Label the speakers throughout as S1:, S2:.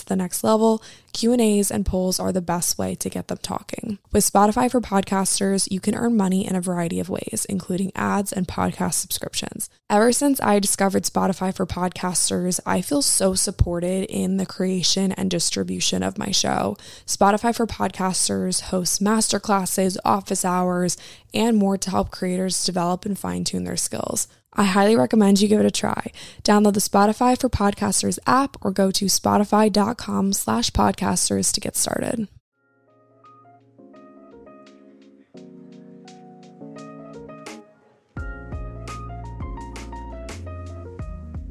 S1: to the next level, Q&As and polls are the best way to get them talking. With Spotify for podcasters, you can earn money in a variety of ways, including ads and podcast subscriptions. Ever since I discovered Spotify for podcasters, I feel so supported in the creation and distribution of my show. Spotify for podcasters hosts masterclasses, office hours, and more to help creators develop and fine-tune their skills. I highly recommend you give it a try. Download the Spotify for Podcasters app or go to spotify.com slash podcasters to get started.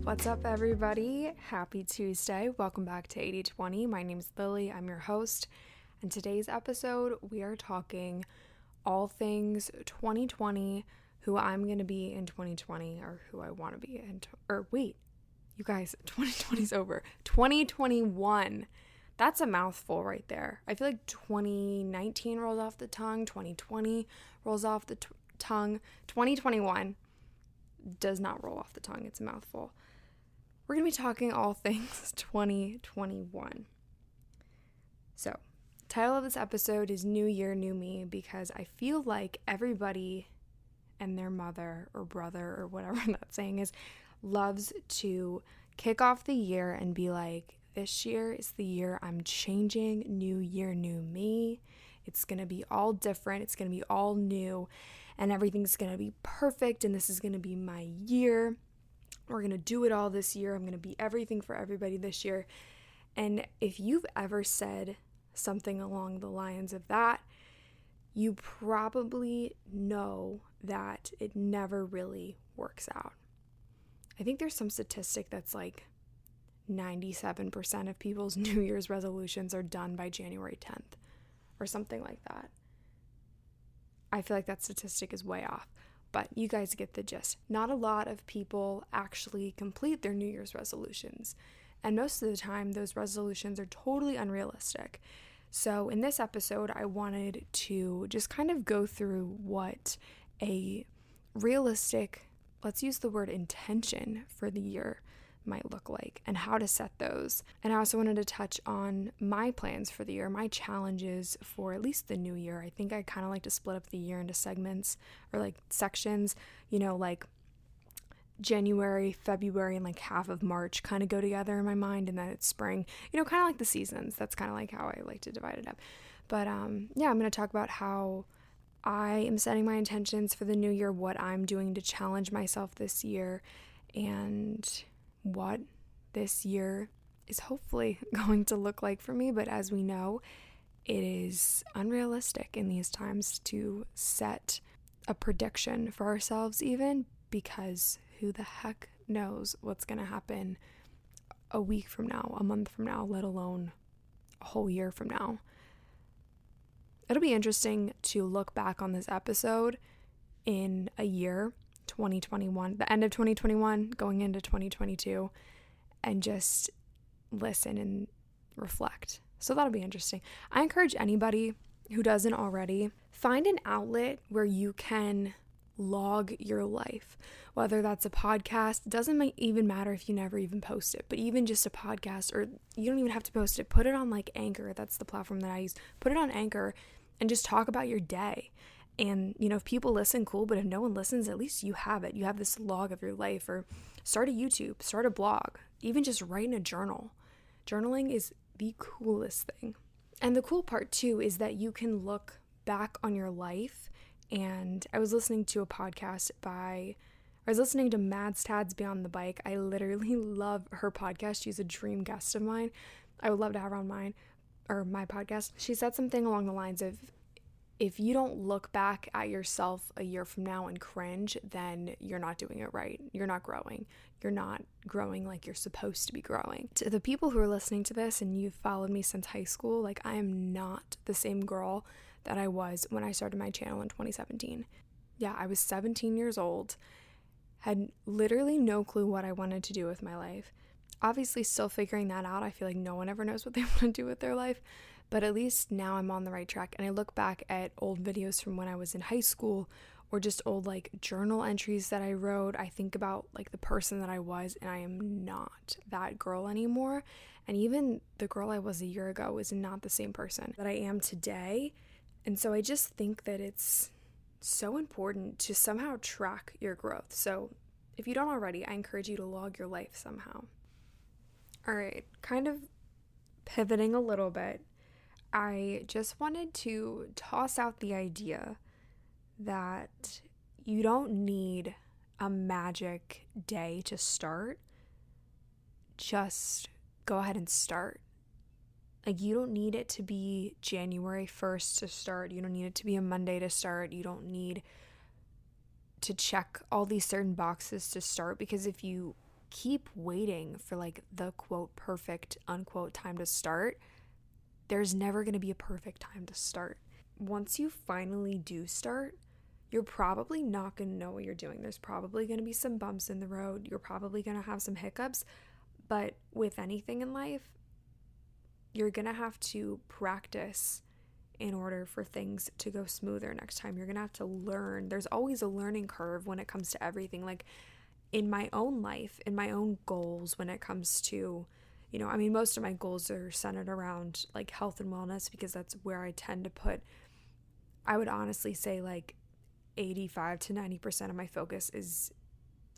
S1: What's up, everybody? Happy Tuesday. Welcome back to 8020. My name is Lily. I'm your host. And today's episode, we are talking all things 2020 who I'm going to be in 2020 or who I want to be in, or wait, you guys, 2020 is over. 2021. That's a mouthful right there. I feel like 2019 rolls off the tongue, 2020 rolls off the t- tongue, 2021 does not roll off the tongue. It's a mouthful. We're going to be talking all things 2021. So, title of this episode is New Year, New Me because I feel like everybody and their mother or brother or whatever that saying is loves to kick off the year and be like, this year is the year I'm changing, new year, new me. It's going to be all different, it's going to be all new, and everything's going to be perfect, and this is going to be my year. We're going to do it all this year. I'm going to be everything for everybody this year. And if you've ever said something along the lines of that, you probably know that it never really works out. I think there's some statistic that's like 97% of people's New Year's resolutions are done by January 10th or something like that. I feel like that statistic is way off, but you guys get the gist. Not a lot of people actually complete their New Year's resolutions, and most of the time, those resolutions are totally unrealistic. So, in this episode, I wanted to just kind of go through what a realistic, let's use the word intention for the year might look like and how to set those. And I also wanted to touch on my plans for the year, my challenges for at least the new year. I think I kind of like to split up the year into segments or like sections, you know, like January, February, and like half of March kind of go together in my mind, and then it's spring. You know, kind of like the seasons. That's kind of like how I like to divide it up. But um, yeah, I'm going to talk about how I am setting my intentions for the new year, what I'm doing to challenge myself this year, and what this year is hopefully going to look like for me. But as we know, it is unrealistic in these times to set a prediction for ourselves, even because who the heck knows what's going to happen a week from now, a month from now, let alone a whole year from now it'll be interesting to look back on this episode in a year, 2021, the end of 2021, going into 2022, and just listen and reflect. So that'll be interesting. I encourage anybody who doesn't already find an outlet where you can log your life whether that's a podcast it doesn't even matter if you never even post it but even just a podcast or you don't even have to post it put it on like anchor that's the platform that i use put it on anchor and just talk about your day. And, you know, if people listen, cool, but if no one listens, at least you have it. You have this log of your life, or start a YouTube, start a blog, even just write in a journal. Journaling is the coolest thing. And the cool part, too, is that you can look back on your life. And I was listening to a podcast by, I was listening to Mads Tads Beyond the Bike. I literally love her podcast. She's a dream guest of mine. I would love to have her on mine or my podcast, she said something along the lines of if you don't look back at yourself a year from now and cringe, then you're not doing it right. You're not growing. You're not growing like you're supposed to be growing. To the people who are listening to this and you've followed me since high school, like I am not the same girl that I was when I started my channel in 2017. Yeah, I was 17 years old, had literally no clue what I wanted to do with my life. Obviously, still figuring that out. I feel like no one ever knows what they want to do with their life. But at least now I'm on the right track. And I look back at old videos from when I was in high school or just old like journal entries that I wrote. I think about like the person that I was, and I am not that girl anymore. And even the girl I was a year ago is not the same person that I am today. And so I just think that it's so important to somehow track your growth. So if you don't already, I encourage you to log your life somehow. All right, kind of pivoting a little bit I just wanted to toss out the idea that you don't need a magic day to start. Just go ahead and start. Like, you don't need it to be January 1st to start. You don't need it to be a Monday to start. You don't need to check all these certain boxes to start because if you keep waiting for like the quote perfect unquote time to start, there's never going to be a perfect time to start. Once you finally do start, you're probably not going to know what you're doing. There's probably going to be some bumps in the road. You're probably going to have some hiccups. But with anything in life, you're going to have to practice in order for things to go smoother next time. You're going to have to learn. There's always a learning curve when it comes to everything. Like in my own life, in my own goals, when it comes to you know, I mean, most of my goals are centered around like health and wellness because that's where I tend to put, I would honestly say like 85 to 90% of my focus is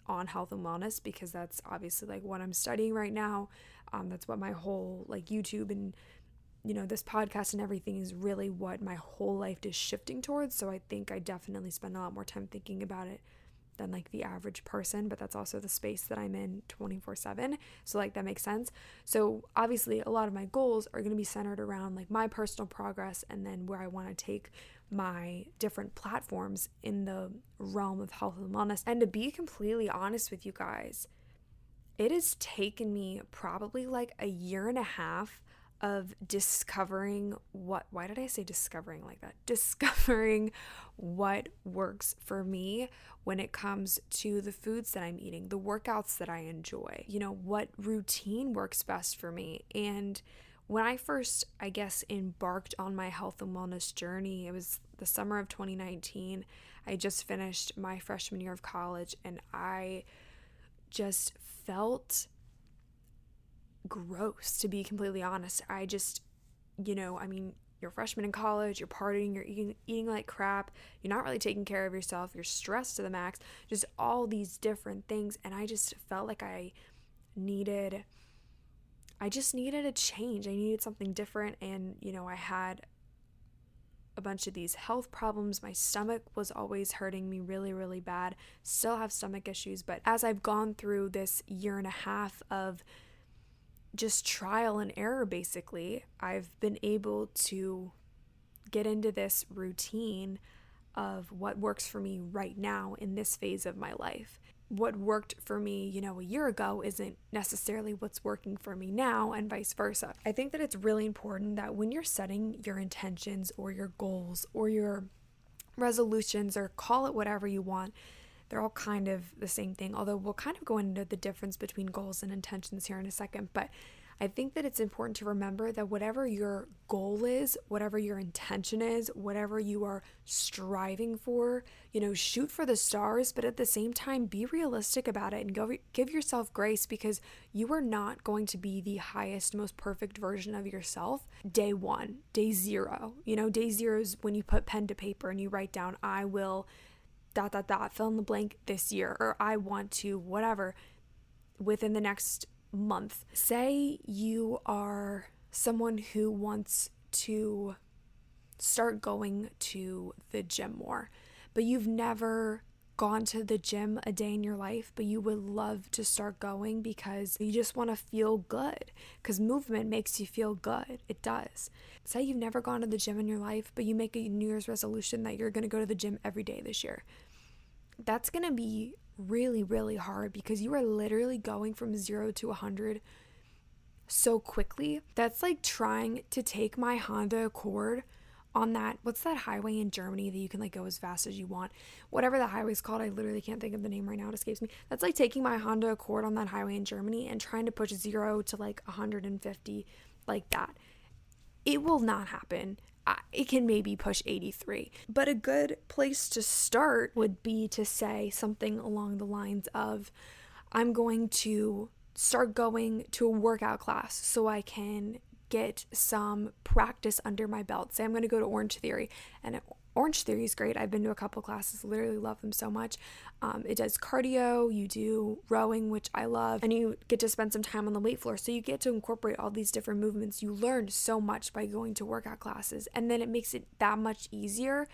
S1: on health and wellness because that's obviously like what I'm studying right now. Um, that's what my whole like YouTube and, you know, this podcast and everything is really what my whole life is shifting towards. So I think I definitely spend a lot more time thinking about it than like the average person, but that's also the space that I'm in 24 7. So, like, that makes sense. So, obviously, a lot of my goals are going to be centered around like my personal progress and then where I want to take my different platforms in the realm of health and wellness. And to be completely honest with you guys, it has taken me probably like a year and a half of discovering what why did I say discovering like that? Discovering what works for me when it comes to the foods that I'm eating, the workouts that I enjoy, you know, what routine works best for me. And when I first, I guess, embarked on my health and wellness journey, it was the summer of 2019. I just finished my freshman year of college and I just felt gross, to be completely honest. I just, you know, I mean, you're freshman in college, you're partying, you're eating, eating like crap, you're not really taking care of yourself, you're stressed to the max, just all these different things. And I just felt like I needed, I just needed a change. I needed something different. And, you know, I had a bunch of these health problems. My stomach was always hurting me really, really bad. Still have stomach issues. But as I've gone through this year and a half of, just trial and error basically, I've been able to get into this routine of what works for me right now in this phase of my life. What worked for me, you know, a year ago isn't necessarily what's working for me now, and vice versa. I think that it's really important that when you're setting your intentions or your goals or your resolutions, or call it whatever you want, they're all kind of the same thing, although we'll kind of go into the difference between goals and intentions here in a second. But I think that it's important to remember that whatever your goal is, whatever your intention is, whatever you are striving for, you know, shoot for the stars, but at the same time, be realistic about it and go give yourself grace because you are not going to be the highest, most perfect version of yourself day one, day zero. You know, day zero is when you put pen to paper and you write down, I will dot dot dot fill in the blank this year or I want to whatever within the next month. Say you are someone who wants to start going to the gym more, but you've never gone to the gym a day in your life, but you would love to start going because you just want to feel good. Because movement makes you feel good. It does. Say you've never gone to the gym in your life, but you make a New Year's resolution that you're going to go to the gym every day this year. That's going to be really, really hard because you are literally going from zero to 100 so quickly. That's like trying to take my Honda Accord on that what's that highway in Germany that you can like go as fast as you want? Whatever the highway's called I literally can't think of the name right now. It escapes me. That's like taking my Honda Accord on that highway in Germany and trying to push 0 to like 150 like that. It will not happen. It can maybe push 83 but a good place to start would be to say something along the lines of I'm going to start going to a workout class so I can get some practice under my belt. Say I'm going to go to Orange Theory, and Orange Theory is great. I've been to a couple classes, literally love them so much. Um, it does cardio, you do rowing, which I love, and you get to spend some time on the weight floor. So you get to incorporate all these different movements. You learn so much by going to workout classes, and then it makes it that much easier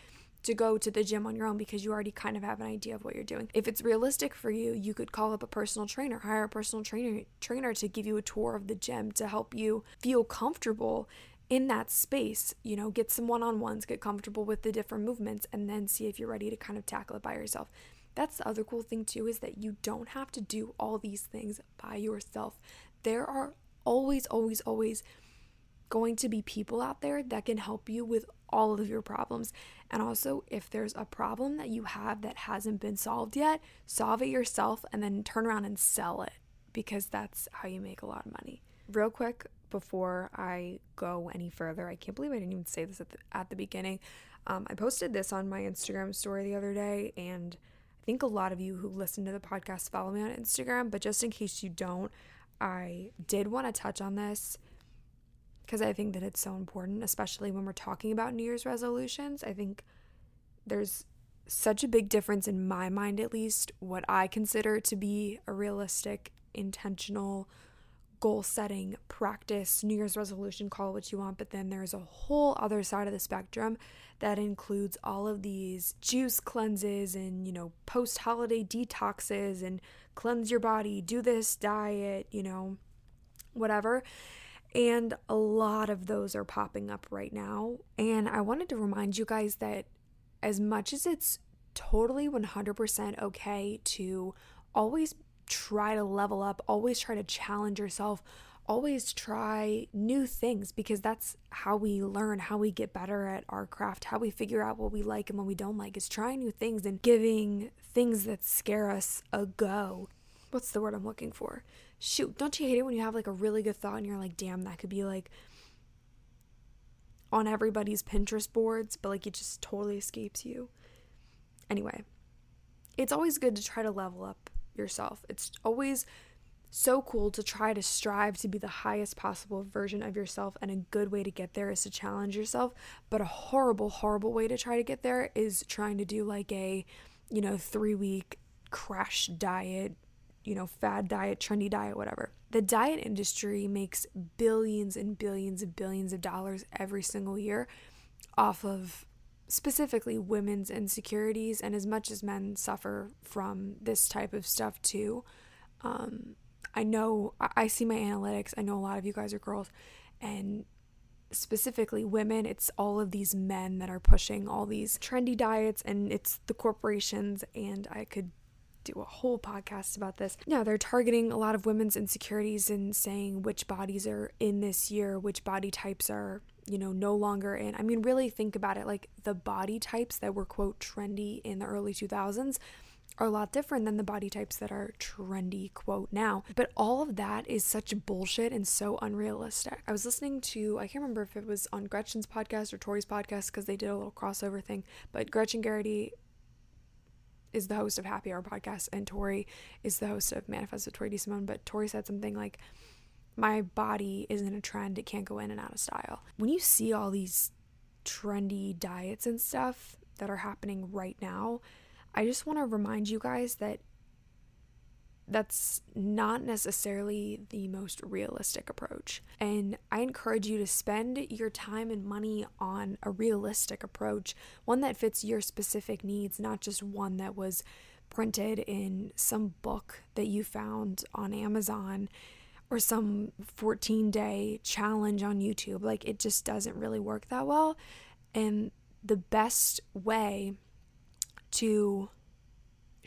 S1: to go to the gym on your own because you already kind of have an idea of what you're doing. If it's realistic for you, you could call up a personal trainer, hire a personal trainer trainer to give you a tour of the gym to help you feel comfortable in that space, you know, get some one-on-ones, get comfortable with the different movements and then see if you're ready to kind of tackle it by yourself. That's the other cool thing too is that you don't have to do all these things by yourself. There are always always always going to be people out there that can help you with all of your problems. And also, if there's a problem that you have that hasn't been solved yet, solve it yourself and then turn around and sell it because that's how you make a lot of money. Real quick, before I go any further, I can't believe I didn't even say this at the, at the beginning. Um, I posted this on my Instagram story the other day, and I think a lot of you who listen to the podcast follow me on Instagram, but just in case you don't, I did want to touch on this because I think that it's so important, especially when we're talking about New Year's resolutions. I think there's such a big difference in my mind, at least, what I consider to be a realistic, intentional, goal setting practice, New Year's resolution, call it what you want. But then there's a whole other side of the spectrum that includes all of these juice cleanses and, you know, post holiday detoxes and cleanse your body, do this diet, you know, whatever. And a lot of those are popping up right now. And I wanted to remind you guys that as much as it's totally 100% okay to always try to level up, always try to challenge yourself, always try new things because that's how we learn, how we get better at our craft, how we figure out what we like and what we don't like is trying new things and giving things that scare us a go. What's the word I'm looking for? Shoot, don't you hate it when you have like a really good thought and you're like, damn, that could be like on everybody's Pinterest boards, but like it just totally escapes you. Anyway, it's always good to try to level up yourself. It's always so cool to try to strive to be the highest possible version of yourself, and a good way to get there is to challenge yourself. But a horrible, horrible way to try to get there is trying to do like a, you know, three week crash diet you know, fad diet, trendy diet, whatever. The diet industry makes billions and billions and billions of dollars every single year off of specifically women's insecurities. And as much as men suffer from this type of stuff too, um, I know, I see my analytics. I know a lot of you guys are girls, and specifically women, it's all of these men that are pushing all these trendy diets, and it's the corporations. And I could do a whole podcast about this. Yeah, they're targeting a lot of women's insecurities and saying which bodies are in this year, which body types are, you know, no longer in. I mean, really think about it like the body types that were, quote, trendy in the early 2000s are a lot different than the body types that are trendy, quote, now. But all of that is such bullshit and so unrealistic. I was listening to, I can't remember if it was on Gretchen's podcast or Tori's podcast because they did a little crossover thing, but Gretchen Geraghty is the host of Happy Hour podcast, and Tori is the host of Manifest with Tori DeSimone. But Tori said something like, "My body isn't a trend; it can't go in and out of style." When you see all these trendy diets and stuff that are happening right now, I just want to remind you guys that that's not necessarily the most realistic approach. And I encourage you to spend your time and money on a realistic approach, one that fits your specific needs, not just one that was printed in some book that you found on Amazon or some 14 day challenge on YouTube. Like it just doesn't really work that well. And the best way to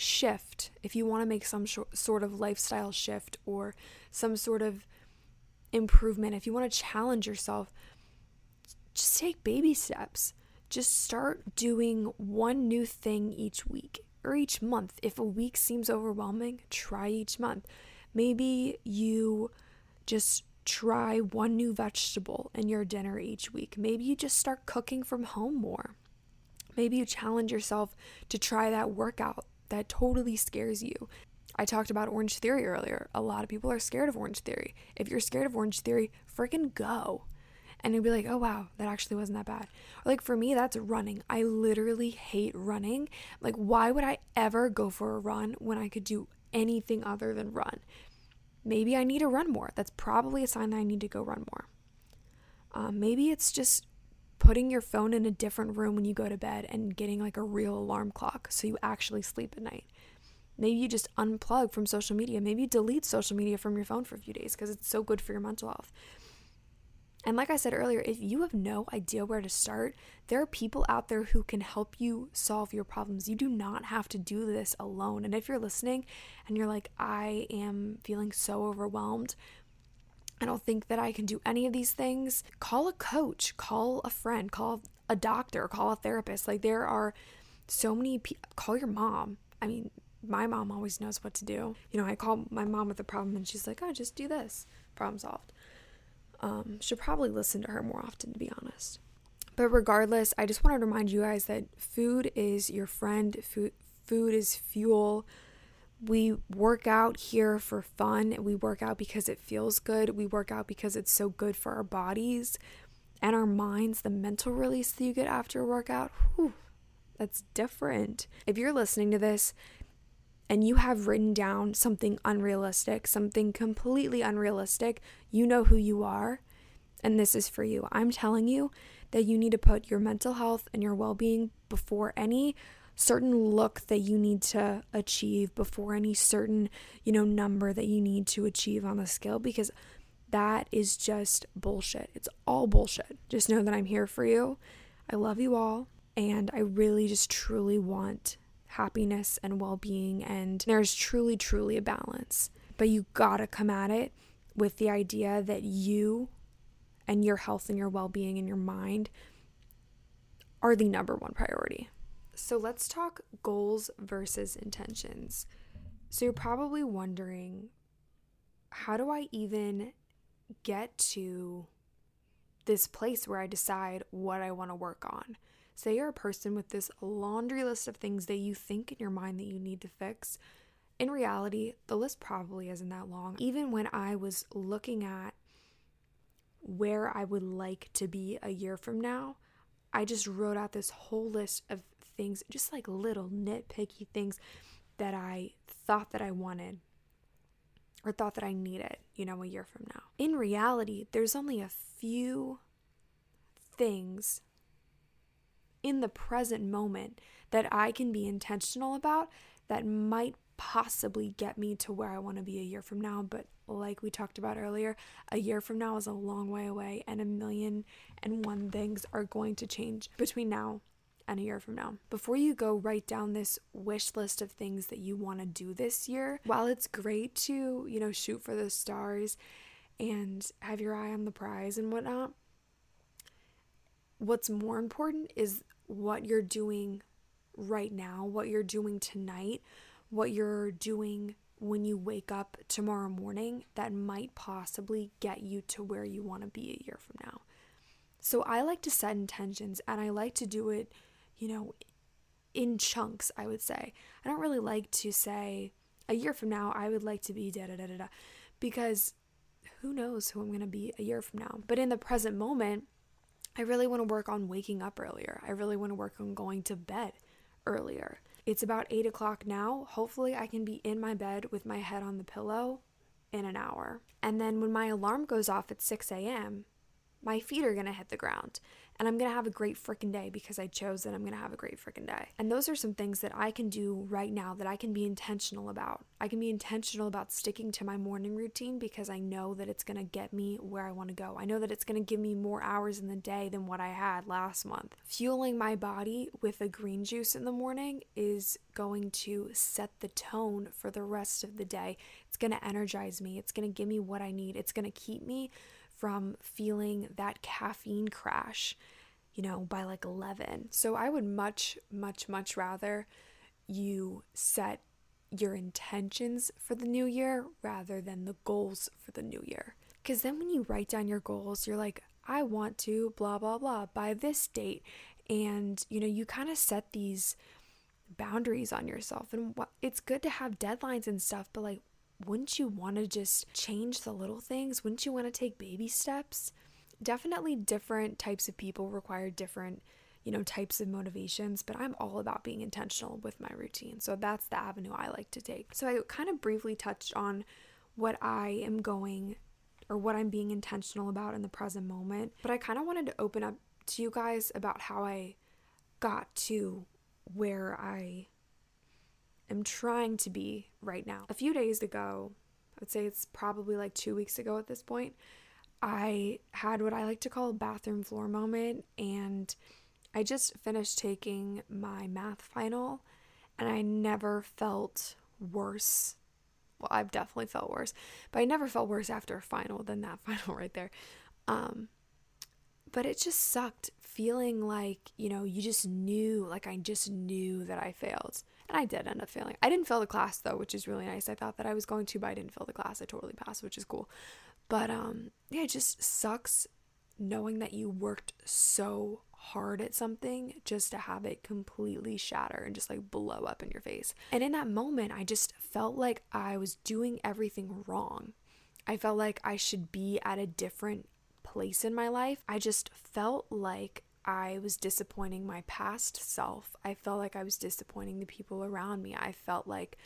S1: shift, if you want to make some sh- sort of lifestyle shift or some sort of improvement, if you want to challenge yourself, just take baby steps. Just start doing one new thing each week or each month. If a week seems overwhelming, try each month. Maybe you just try one new vegetable in your dinner each week. Maybe you just start cooking from home more. Maybe you challenge yourself to try that workout that totally scares you. I talked about Orange Theory earlier. A lot of people are scared of Orange Theory. If you're scared of Orange Theory, freaking go. And you'll be like, oh wow, that actually wasn't that bad. Or like for me, that's running. I literally hate running. Like, why would I ever go for a run when I could do anything other than run? Maybe I need to run more. That's probably a sign that I need to go run more. Um, maybe it's just putting your phone in a different room when you go to bed and getting like a real alarm clock so you actually sleep at night. Maybe you just unplug from social media. Maybe you delete social media from your phone for a few days because it's so good for your mental health. And like I said earlier, if you have no idea where to start, there are people out there who can help you solve your problems. You do not have to do this alone. And if you're listening and you're like, I am feeling so overwhelmed, I don't think that I can do any of these things, call a coach, call a friend, call a doctor, call a therapist. Like there are so many people, call your mom. I mean, my mom always knows what to do. You know, I call my mom with a problem and she's like, oh, just do this. Problem solved. Um, should probably listen to her more often, to be honest. But regardless, I just wanted to remind you guys that food is your friend. Food, food is fuel. We work out here for fun. We work out because it feels good. We work out because it's so good for our bodies and our minds. The mental release that you get after a workout, whew, that's different. If you're listening to this and you have written down something unrealistic, something completely unrealistic, you know who you are, and this is for you. I'm telling you that you need to put your mental health and your well being before any certain look that you need to achieve, before any certain, you know, number that you need to achieve on the scale, because that is just bullshit. It's all bullshit. Just know that I'm here for you. I love you all. And I really just truly want happiness and well being. And there's truly, truly a balance. But you gotta come at it with the idea that you and your health and your well being and your mind are the number one priority. So let's talk goals versus intentions. So you're probably wondering how do I even get to this place where I decide what I want to work on? Say you're a person with this laundry list of things that you think in your mind that you need to fix. In reality, the list probably isn't that long. Even when I was looking at where I would like to be a year from now, I just wrote out this whole list of things, just like little nitpicky things that I thought that I wanted or thought that I needed, you know, a year from now. In reality, there's only a few things in the present moment that I can be intentional about that might possibly get me to where I want to be a year from now. But like we talked about earlier, a year from now is a long way away, and a million and one things are going to change between now and a year from now. Before you go write down this wish list of things that you want to do this year, while it's great to, you know, shoot for the stars and have your eye on the prize and whatnot, what's more important is what you're doing right now, what you're doing tonight, what you're doing when you wake up tomorrow morning that might possibly get you to where you want to be a year from now. So I like to set intentions and I like to do it, you know, in chunks, I would say. I don't really like to say a year from now I would like to be da da da da da because who knows who I'm going to be a year from now. But in the present moment, I really want to work on waking up earlier. I really want to work on going to bed earlier. It's about eight o'clock now. Hopefully, I can be in my bed with my head on the pillow in an hour. And then when my alarm goes off at 6 a.m., my feet are gonna hit the ground and I'm gonna have a great freaking day because I chose that I'm gonna have a great freaking day. And those are some things that I can do right now that I can be intentional about. I can be intentional about sticking to my morning routine because I know that it's gonna get me where I wanna go. I know that it's gonna give me more hours in the day than what I had last month. Fueling my body with a green juice in the morning is going to set the tone for the rest of the day. It's gonna energize me, it's gonna give me what I need, it's gonna keep me from feeling that caffeine crash, you know, by like 11. So I would much, much, much rather you set your intentions for the new year rather than the goals for the new year. Because then when you write down your goals, you're like, I want to blah, blah, blah by this date. And, you know, you kind of set these boundaries on yourself. And it's good to have deadlines and stuff, but like, wouldn't you want to just change the little things? Wouldn't you want to take baby steps? Definitely different types of people require different, you know, types of motivations, but I'm all about being intentional with my routine. So that's the avenue I like to take. So I kind of briefly touched on what I am going or what I'm being intentional about in the present moment, but I kind of wanted to open up to you guys about how I got to where I am trying to be right now. A few days ago, I would say it's probably like two weeks ago at this point, I had what I like to call a bathroom floor moment, and I just finished taking my math final, and I never felt worse. Well, I've definitely felt worse, but I never felt worse after a final than that final right there. Um, but it just sucked feeling like, you know, you just knew, like I just knew that I failed. And I did end up failing. I didn't fail the class though, which is really nice. I thought that I was going to, but I didn't fail the class. I totally passed, which is cool. But um yeah, it just sucks knowing that you worked so hard at something just to have it completely shatter and just like blow up in your face. And in that moment, I just felt like I was doing everything wrong. I felt like I should be at a different place in my life. I just felt like I was disappointing my past self. I felt like I was disappointing the people around me. I felt like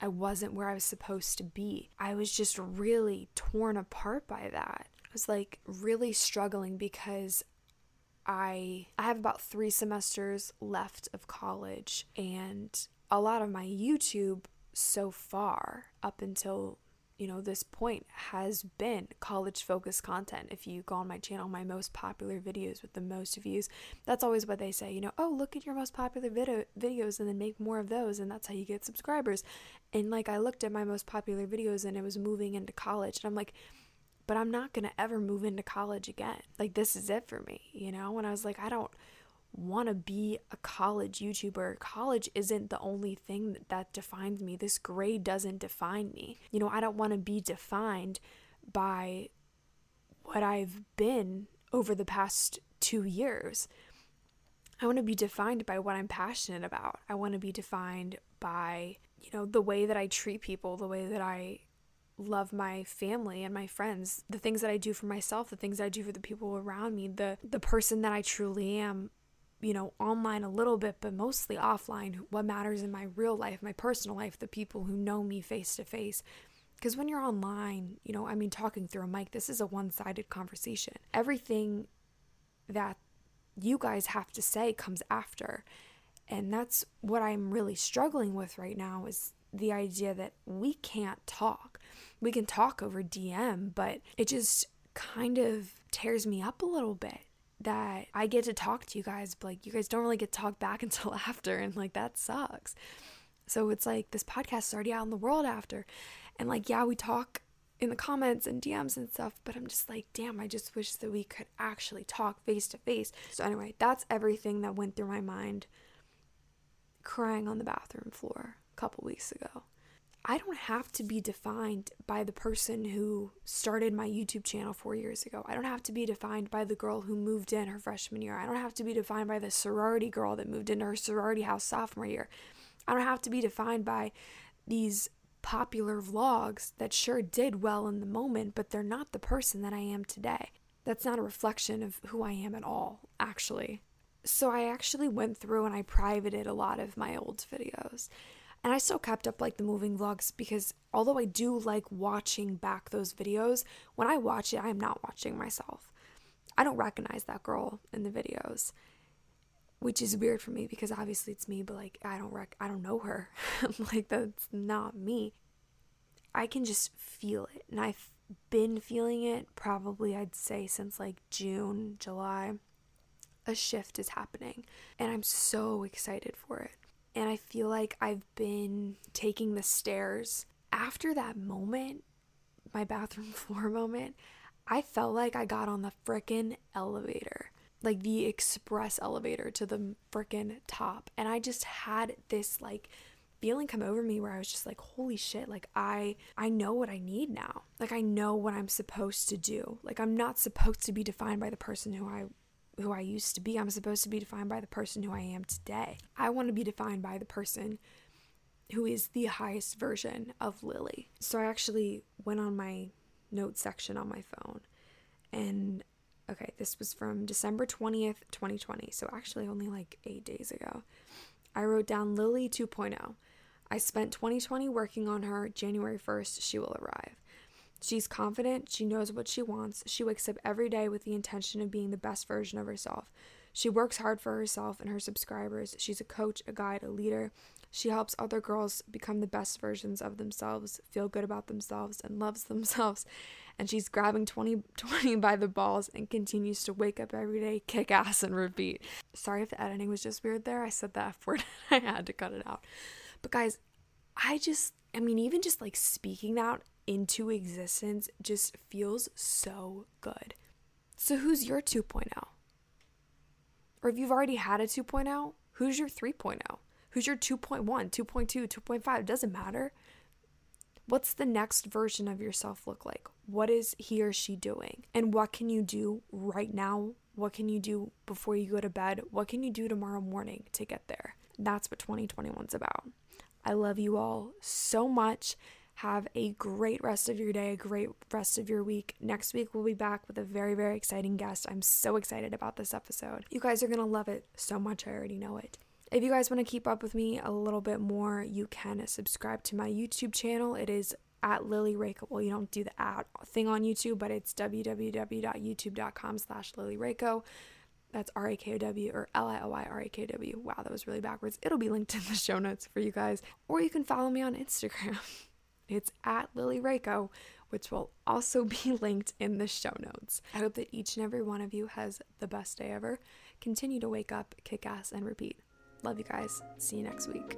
S1: I wasn't where I was supposed to be. I was just really torn apart by that. I was like really struggling because I I have about 3 semesters left of college and a lot of my YouTube so far up until you know, this point has been college focused content. If you go on my channel, my most popular videos with the most views, that's always what they say, you know, oh, look at your most popular video- videos and then make more of those, and that's how you get subscribers. And like, I looked at my most popular videos and it was moving into college, and I'm like, but I'm not gonna ever move into college again. Like, this is it for me, you know? And I was like, I don't want to be a college YouTuber. College isn't the only thing that defines me. This grade doesn't define me. You know, I don't want to be defined by what I've been over the past two years. I want to be defined by what I'm passionate about. I want to be defined by, you know, the way that I treat people, the way that I love my family and my friends, the things that I do for myself, the things I do for the people around me, the the person that I truly am you know, online a little bit, but mostly offline, what matters in my real life, my personal life, the people who know me face to face. Because when you're online, you know, I mean, talking through a mic, this is a one sided conversation. Everything that you guys have to say comes after. And that's what I'm really struggling with right now is the idea that we can't talk. We can talk over DM, but it just kind of tears me up a little bit that I get to talk to you guys, but like you guys don't really get to talk back until after, and like that sucks. So it's like this podcast is already out in the world after. And like, yeah, we talk in the comments and DMs and stuff, but I'm just like, damn, I just wish that we could actually talk face to face. So, anyway, that's everything that went through my mind crying on the bathroom floor a couple weeks ago. I don't have to be defined by the person who started my YouTube channel four years ago. I don't have to be defined by the girl who moved in her freshman year. I don't have to be defined by the sorority girl that moved into her sorority house sophomore year. I don't have to be defined by these popular vlogs that sure did well in the moment, but they're not the person that I am today. That's not a reflection of who I am at all, actually. So I actually went through and I privated a lot of my old videos. And I still kept up like the moving vlogs because although I do like watching back those videos, when I watch it, I am not watching myself. I don't recognize that girl in the videos, which is weird for me because obviously it's me, but like I don't rec I don't know her. like that's not me. I can just feel it, and I've been feeling it probably I'd say since like June, July. A shift is happening, and I'm so excited for it. And I feel like I've been taking the stairs after that moment, my bathroom floor moment. I felt like I got on the frickin' elevator, like the express elevator to the frickin' top. And I just had this like feeling come over me where I was just like, holy shit, like I I know what I need now. Like I know what I'm supposed to do. Like I'm not supposed to be defined by the person who I who I used to be. I'm supposed to be defined by the person who I am today. I want to be defined by the person who is the highest version of Lily. So I actually went on my notes section on my phone. And okay, this was from December 20th, 2020. So actually only like 8 days ago. I wrote down Lily 2.0. I spent 2020 working on her. January 1st, she will arrive. She's confident, she knows what she wants. She wakes up every day with the intention of being the best version of herself. She works hard for herself and her subscribers. She's a coach, a guide, a leader. She helps other girls become the best versions of themselves, feel good about themselves, and loves themselves. And she's grabbing 2020 by the balls and continues to wake up every day, kick ass, and repeat. Sorry if the editing was just weird there. I said the F word. I had to cut it out. But guys, I just, I mean, even just like speaking that into existence just feels so good. So, who's your 2.0? Or if you've already had a 2.0, who's your 3.0? Who's your 2.1, 2.2, 2.5? Doesn't matter. What's the next version of yourself look like? What is he or she doing? And what can you do right now? What can you do before you go to bed? What can you do tomorrow morning to get there? That's what 2021's about. I love you all so much. Have a great rest of your day, a great rest of your week. Next week, we'll be back with a very, very exciting guest. I'm so excited about this episode. You guys are going to love it so much. I already know it. If you guys want to keep up with me a little bit more, you can subscribe to my YouTube channel. It is at Lily Rakow. Well, you don't do the at thing on YouTube, but it's www.youtube.com slash Lily Rakow. That's R A K O W or L I O I R A K W. Wow, that was really backwards. It'll be linked in the show notes for you guys. Or you can follow me on Instagram. It's at Lily Rakow, which will also be linked in the show notes. I hope that each and every one of you has the best day ever. Continue to wake up, kick ass, and repeat. Love you guys. See you next week.